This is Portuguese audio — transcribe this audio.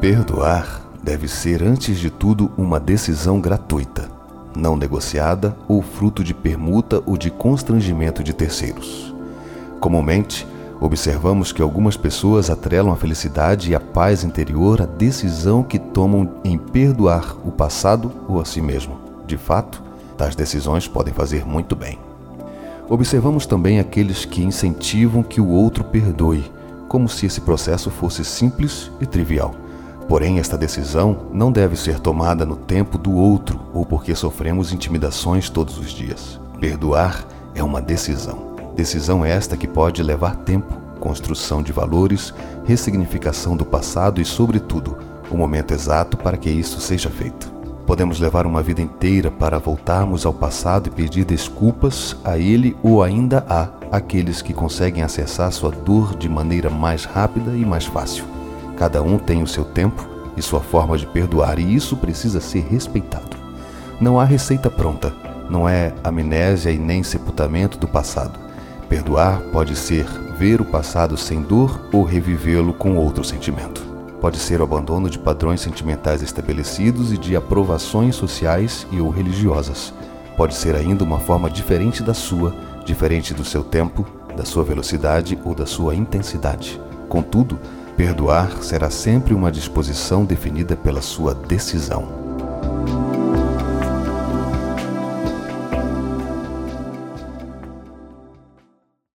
Perdoar deve ser, antes de tudo, uma decisão gratuita, não negociada ou fruto de permuta ou de constrangimento de terceiros. Comumente, observamos que algumas pessoas atrelam a felicidade e a paz interior à decisão que tomam em perdoar o passado ou a si mesmo. De fato, tais decisões podem fazer muito bem. Observamos também aqueles que incentivam que o outro perdoe, como se esse processo fosse simples e trivial. Porém, esta decisão não deve ser tomada no tempo do outro ou porque sofremos intimidações todos os dias. Perdoar é uma decisão. Decisão esta que pode levar tempo, construção de valores, ressignificação do passado e, sobretudo, o momento exato para que isso seja feito. Podemos levar uma vida inteira para voltarmos ao passado e pedir desculpas a ele ou ainda a aqueles que conseguem acessar sua dor de maneira mais rápida e mais fácil. Cada um tem o seu tempo e sua forma de perdoar, e isso precisa ser respeitado. Não há receita pronta, não é amnésia e nem sepultamento do passado. Perdoar pode ser ver o passado sem dor ou revivê-lo com outro sentimento. Pode ser o abandono de padrões sentimentais estabelecidos e de aprovações sociais e ou religiosas. Pode ser ainda uma forma diferente da sua, diferente do seu tempo, da sua velocidade ou da sua intensidade. Contudo, Perdoar será sempre uma disposição definida pela sua decisão.